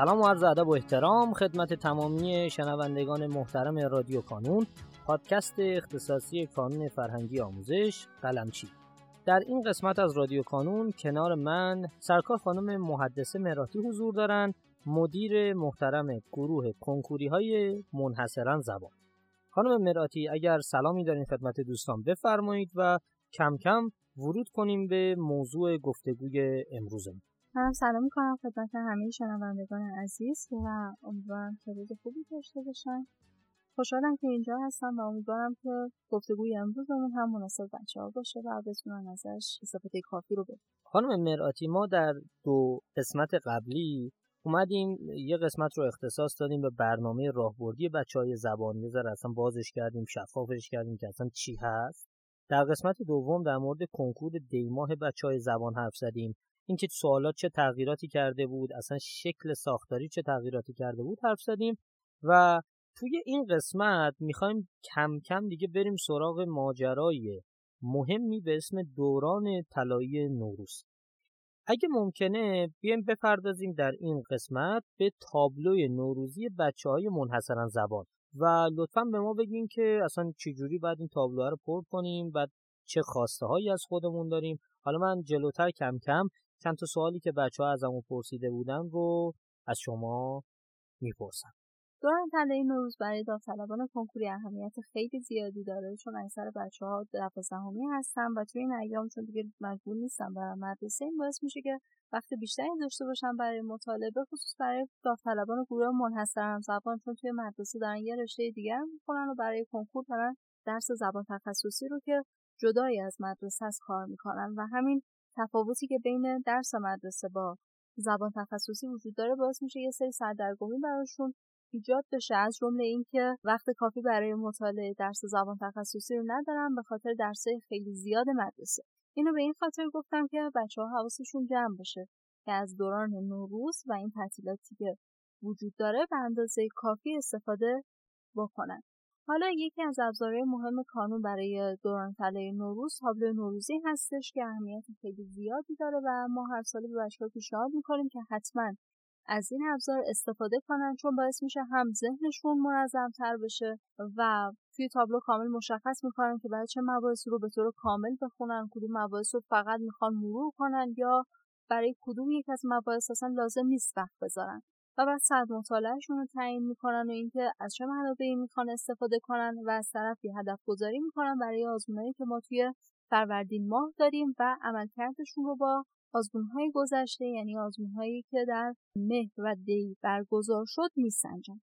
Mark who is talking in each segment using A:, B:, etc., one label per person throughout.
A: سلام و عرض ادب و احترام خدمت تمامی شنوندگان محترم رادیو کانون پادکست اختصاصی کانون فرهنگی آموزش قلمچی. در این قسمت از رادیو کانون کنار من سرکار خانم محدثه مراتی حضور دارند مدیر محترم گروه کنکوری های منحصرا زبان. خانم مراتی اگر سلامی دارین خدمت دوستان بفرمایید و کم کم ورود کنیم به موضوع گفتگوی امروزمون.
B: منم سلام می‌کنم خدمت همه شنوندگان عزیز و امیدوارم که روز خوبی داشته باشن. خوشحالم که اینجا هستم و امیدوارم که گفتگوی امروزمون هم مناسب بچه ها باشه و بتونن ازش استفاده کافی رو
A: خانم مرآتی ما در دو قسمت قبلی اومدیم یه قسمت رو اختصاص دادیم به برنامه راهبردی بچه های زبان. یه اصلا بازش کردیم شفافش کردیم که اصلا چی هست. در قسمت دوم در مورد کنکور دیماه بچه های زبان حرف زدیم. اینکه سوالات چه تغییراتی کرده بود اصلا شکل ساختاری چه تغییراتی کرده بود حرف زدیم و توی این قسمت می‌خوایم کم کم دیگه بریم سراغ ماجرای مهمی به اسم دوران طلایی نوروز. اگه ممکنه بیایم بپردازیم در این قسمت به تابلوی نوروزی بچه های منحصرا زبان و لطفا به ما بگین که اصلا چجوری باید این تابلوها رو پر کنیم و چه خواسته هایی از خودمون داریم. حالا من جلوتر کم کم چند تا سوالی که بچه ها ازمون پرسیده بودن رو از شما می‌پرسم.
B: دوران طلایی نوروز برای داوطلبان کنکوری اهمیت خیلی زیادی داره چون اکثر بچه ها دوازدهمی هستن و توی این ایام چون دیگه مجبور نیستن برای مدرسه این باعث میشه که وقت بیشتری داشته باشن برای مطالعه خصوص برای داوطلبان گروه منحصر زبان چون توی مدرسه دارن یه رشته دیگر می‌کنن و برای کنکور دارن درس زبان تخصصی رو که جدایی از مدرسه از کار می‌کنن و همین تفاوتی که بین درس مدرسه با زبان تخصصی وجود داره باعث میشه یه سری سردرگمی براشون ایجاد بشه. از جمله اینکه وقت کافی برای مطالعه درس زبان تخصصی رو ندارم به خاطر درسای خیلی زیاد مدرسه. اینو به این خاطر گفتم که بچه ها حواسشون جمع باشه که از دوران نوروز و این تعطیلاتی که وجود داره به اندازه کافی استفاده بکنن. حالا یکی از ابزارهای مهم کانون برای دوران طلای نوروز تابلو نوروزی هستش که اهمیت خیلی زیادی داره و ما هر سال به بچه‌ها پیشنهاد می‌کنیم که حتما از این ابزار استفاده کنن چون باعث میشه هم ذهنشون منظم تر بشه و توی تابلو کامل مشخص می‌کنن که برای چه مباحثی رو به طور کامل بخونن کدوم مباحث رو فقط می‌خوان مرور کنن یا برای کدوم یک از مباحث اصلا لازم نیست وقت بذارن. و بعد سرد مطالعهشون رو تعیین می‌کنن و اینکه از چه منابعی می‌خوان استفاده کنن و از طرفی هدف گذاری می‌کنن برای آزمونهایی که ما توی فروردین ماه داریم و عملکردشون رو با های گذشته یعنی هایی که در مهر و دی برگزار شد میسنجن.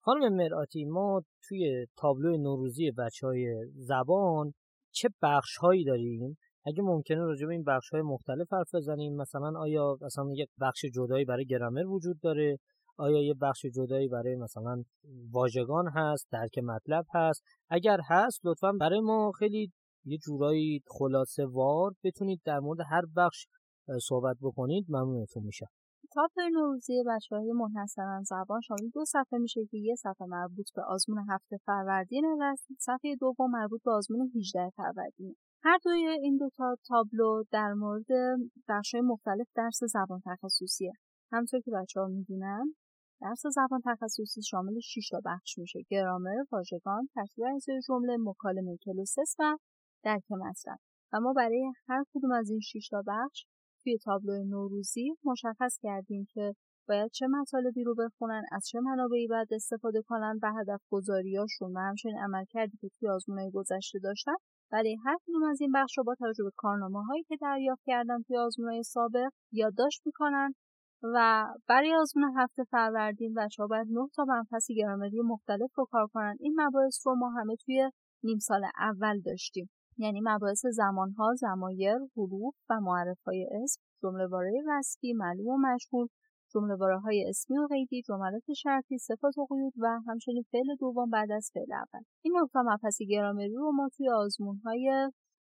A: خانم مرآتی ما توی تابلو نوروزی بچه های زبان چه بخش هایی داریم؟ اگه ممکنه راجع به این بخش های مختلف حرف بزنیم. مثلا آیا مثلا یک بخش جدایی برای گرامر وجود داره؟ آیا یه بخش جدایی برای مثلا واژگان هست؟ درک مطلب هست؟ اگر هست لطفا برای ما خیلی یه جورایی خلاصه وار بتونید در مورد هر بخش صحبت بکنید. ممنونتون میشه
B: تاپ نوروزی بچه های منحصرا زبان شامل دو صفحه میشه که یه صفحه مربوط به آزمون هفته فروردین و صفحه دوم مربوط به آزمون 18 فروردین. هر دوی این دو تا تابلو در مورد بخش مختلف درس زبان تخصصیه. همونطور که بچه ها می‌دونن درس زبان تخصصی شامل 6 تا بخش میشه. گرامر واژگان ترتیب اجزای جمله مکالمه cloze test و درک مطلب و ما برای هر کدوم از این 6 تا بخش توی تابلو نوروزی مشخص کردیم که باید چه مطالبی رو بخونن از چه منابعی باید استفاده کنن و هدف گذاریاشون و همچنین عملکردی که توی آزمونهای گذشته داشتن. ولی هر کدوم از این بخش رو با توجه به کارنامه هایی که دریافت کردن توی آزمون سابق یادداشت می‌کنن و برای آزمون هفته فروردین بچه ها باید 9 تا مبحث گرامری مختلف رو کار کنن. این مباحث رو ما همه توی نیم سال اول داشتیم. یعنی مباحث زمانها، زمایر، حروف و های اسم، جملهواره وصفی، معلوم و مشهور، جمله های اسمی و قیدی، جملات شرطی، صفات و قیود و همچنین فعل دوم بعد از فعل اول. این نکته مبحث گرامری رو ما توی های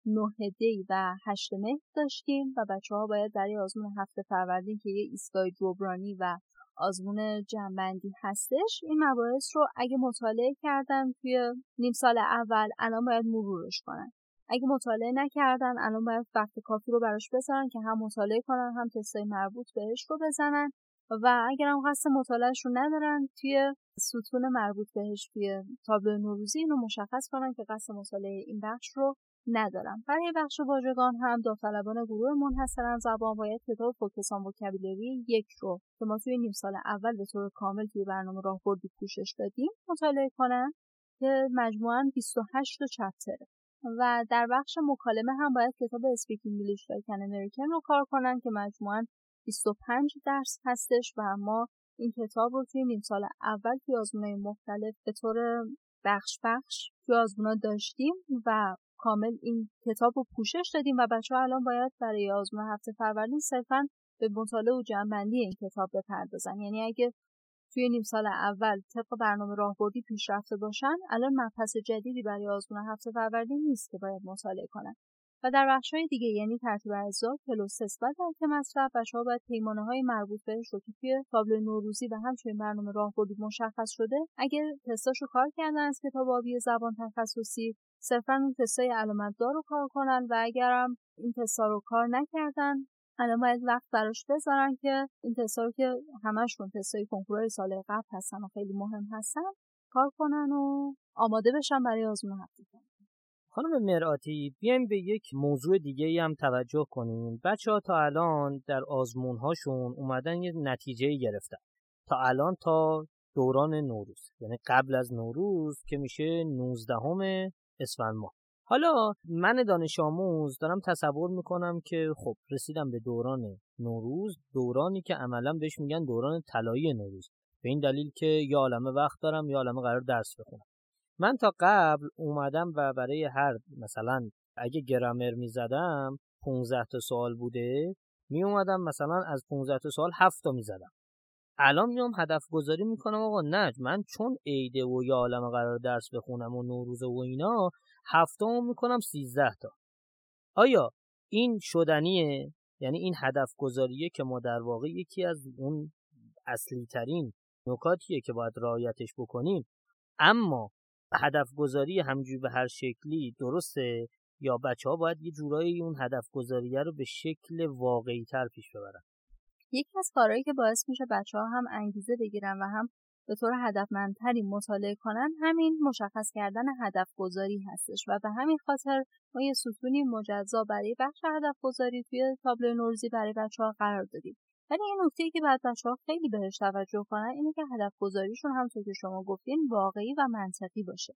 B: 9 دی و 8 مهر داشتیم و بچه ها باید برای آزمون هفته فروردین که یه ایستگاه جبرانی و آزمون جنبندی هستش این مباحث رو اگه مطالعه کردن توی نیم سال اول الان باید مرورش کنن اگه مطالعه نکردن الان باید وقت کافی رو براش بذارن که هم مطالعه کنن هم تستای مربوط بهش رو بزنن. و اگر هم قصد مطالعهش رو ندارن توی ستون مربوط بهش توی تابلو نوروزی اینو مشخص کنن که قصد مطالعه این بخش رو ندارم برای بخش واژگان هم داوطلبان گروه منحصرا زبان باید کتاب فوکسان وکبولری یک رو که ما توی نیم سال اول به طور کامل توی برنامه راهبردی پوشش دادیم مطالعه کنن که مجموعا 28 تا چپتره. و در بخش مکالمه هم باید کتاب اسپیک انگلیش کن امریکن رو کار کنن که مجموعا 25 درس هستش و ما این کتاب رو توی نیم سال اول توی آزمونهای مختلف به طور بخش بخش توی آزمونا داشتیم و کامل این کتاب رو پوشش دادیم و بچه ها الان باید برای آزمون هفته فروردین صرفا به مطالعه و جنبندی این کتاب بپردازن. یعنی اگه توی نیم سال اول طبق برنامه راهبردی پیشرفته باشن الان مبحث جدیدی برای آزمون هفته فروردین نیست که باید مطالعه کنن. و در بخش های دیگه یعنی ترتیب اجزا کلوس و درک مصرف بچه‌ها باید پیمانه های مربوط بهش رو که توی تابلو نوروزی و همچنین برنامه راهبردی مشخص شده. اگر تستاشو کار کردن از کتاب آبی زبان تخصصی صرفا اون تستای علامتدار رو کار کنن و اگرم این تستا رو کار نکردن الان باید وقت براش بذارن که این تستا رو که همشون تستای کنکور سال قبل هستن و خیلی مهم هستن کار کنن و آماده بشن برای آزمون هفته
A: خانم مرآتی بیایم به یک موضوع دیگه ای هم توجه کنیم. بچه ها تا الان در آزمون هاشون اومدن یه نتیجه گرفتن. تا الان تا دوران نوروز یعنی قبل از نوروز که میشه 19 اسفند ماه. حالا من دانش آموز دارم تصور می‌کنم که خب رسیدم به دوران نوروز دورانی که عملا بهش میگن دوران طلایی نوروز. به این دلیل که یا عالمه وقت دارم یا عالمه قرار درس بخونم. من تا قبل اومدم و برای هر مثلا اگه گرامر می‌زدم 15 تا سوال بوده می اومدم مثلا از 15 تا سوال 7 تا می‌زدم. الان میام هدف گذاری می‌کنم آقا. نه من چون عیده و یا عالم قرار درس بخونم و نوروز و اینا هفتم می‌کنم 13 تا. آیا این شدنیه؟ یعنی این هدف گذاریه که ما در واقع یکی از اون اصلی ترین نکاتیه که باید رعایتش بکنیم. اما هدف گذاری همجوری به هر شکلی درسته؟ یا بچه ها باید یه جورایی اون هدف گذاریه رو به شکل واقعی تر پیش ببرن؟
B: یکی از کارهایی که باعث میشه بچه ها هم انگیزه بگیرن و هم به طور هدفمندتری مطالعه کنن همین مشخص کردن هدف گذاری هستش و به همین خاطر ما یه ستونی مجزا برای بخش هدف گذاری توی تابلو نورزی برای بچه ها قرار دادیم. ولی این نکته که بعد بچه ها خیلی بهش توجه کنن اینه که هدف گذاریشون همونطور که شما گفتین واقعی و منطقی باشه.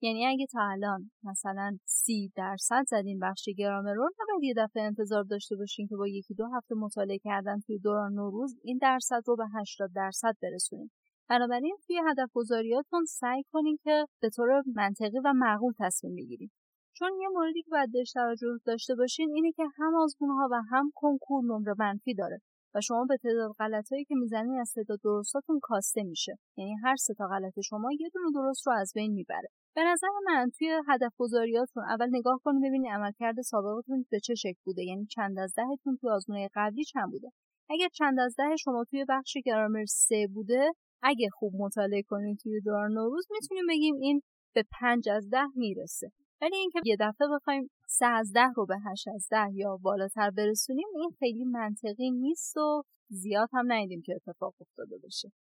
B: یعنی اگه تا الان مثلا سی درصد زدین بخش گرامر رو نباید یه دفعه انتظار داشته باشین که با یکی دو هفته مطالعه کردن توی دوران نوروز این درصد رو به 80 درصد برسونین. بنابراین توی هدف گذاریاتون سعی کنین که به طور منطقی و معقول تصمیم بگیرید چون یه موردی که باید بهش توجه داشته باشین اینه که هم آزمونها و هم کنکور نمره منفی داره و شما به تعداد غلطهایی که می‌زنین از تعداد درستاتون کاسته میشه. یعنی هر سه تا غلط شما یه دونه درست رو از بین می‌بره. به نظر من توی هدف گذاریاتون اول نگاه کنید ببینید عملکرد سابقتون به چه شکل بوده. یعنی چند از دهتون توی آزمون قبلی چند بوده؟ اگر چند از ده شما توی بخش گرامر سه بوده اگه خوب مطالعه کنید توی دوران نوروز می‌تونیم بگیم این به پنج از ده می‌رسه. ولی اینکه یه دفعه بخوایم سه از ده رو به هشت از ده یا بالاتر برسونیم این خیلی منطقی نیست و زیاد هم ندیدیم که اتفاق افتاده باشه.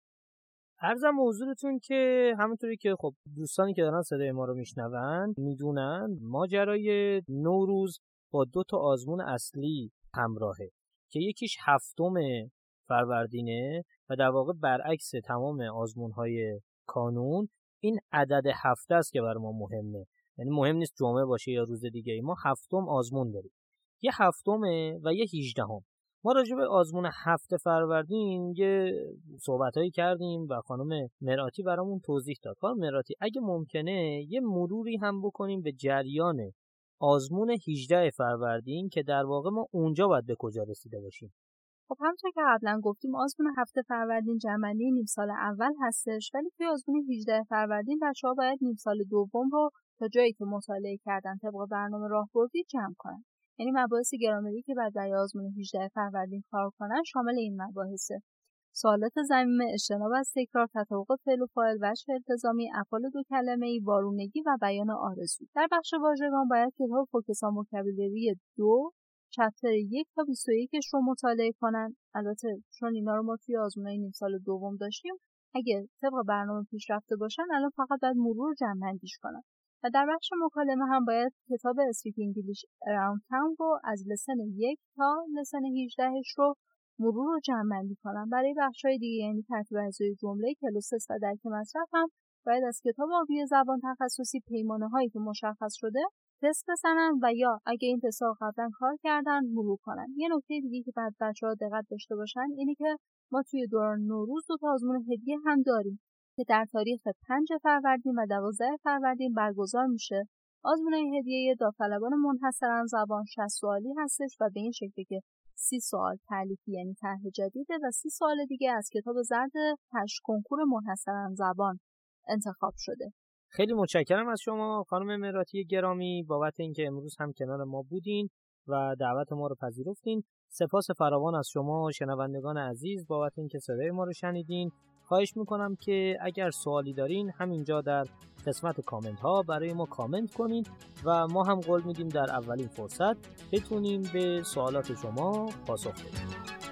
A: ارزم حضورتون که همونطوری که خب دوستانی که دارن صدای ما رو میشنون می‌دونن ماجرای نوروز با دو تا آزمون اصلی همراهه که یکیش هفتم فروردینه و در واقع برعکس تمام آزمون های کانون این عدد هفته است که بر ما مهمه. یعنی مهم نیست جمعه باشه یا روز دیگه ای ما هفتم آزمون داریم. یه هفتمه و یه هیجدهم ما راجع به آزمون هفته فروردین یه صحبت هایی کردیم و خانم مراتی برامون توضیح داد. خانم مراتی اگه ممکنه یه مروری هم بکنیم به جریان آزمون 18 فروردین که در واقع ما اونجا باید به کجا رسیده باشیم؟
B: خب همونطور که قبلا گفتیم آزمون هفته فروردین جمعنی نیم سال اول هستش ولی توی آزمون 18 فروردین بچه ها باید نیم سال دوم رو تا جایی که مطالعه کردن طبق برنامه راهبردی جمع کنن. یعنی مباحث گرامری که بعد برای آزمون 18 فروردین کار کنن شامل این مباحثه. سوالات زمینه اجتناب از تکرار تطابق فعل و فاعل وجه التزامی افعال دو کلمه ای وارونگی و بیان آرزو. در بخش واژگان باید کتاب فوکسان وکبولری دو chapter یک تا 21 رو مطالعه کنن. البته چون اینا رو ما توی آزمونای نیم سال دوم داشتیم اگه طبق برنامه پیش رفته باشن الان فقط باید مرور جمع‌بندیش کنن. و در بخش مکالمه هم باید کتاب Speak English Around Town رو از lesson یک تا lesson 18 رو مرور و جمع‌بندی کنن برای بخش های دیگه یعنی ترتیب اجزای جمله cloze test و درک مطلب هم باید از کتاب آبی زبان تخصصی پیمانه هایی که مشخص شده تست بزنن و یا اگه این تست قبلا کار کردن مرور کنن. یه نکته دیگه که بعد بچه ها دقت داشته باشن اینه که ما توی دوران نوروز دو تا آزمون هدیه هم داریم. که در تاریخ 5 فروردین و 12 فروردین برگزار میشه آزمون هدیه داوطلبان منحصرا زبان 60 سوالی هستش و به این شکل که سی سوال تعلیفی یعنی طرح جدیده و سی سوال دیگه از کتاب زرد هشت کنکور منحصرا زبان انتخاب شده.
A: خیلی متشکرم از شما خانم مراتی گرامی. بابت اینکه امروز هم کنار ما بودین و دعوت ما رو پذیرفتین. سپاس فراوان از شما شنوندگان عزیز. بابت اینکه صدای ما رو شنیدین. خواهش می‌کنم که اگر سوالی دارین همینجا در قسمت کامنت ها برای ما کامنت کنین و ما هم قول میدیم در اولین فرصت بتونیم به سوالات شما پاسخ بدیم.